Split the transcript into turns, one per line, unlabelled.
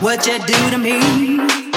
What you do to me?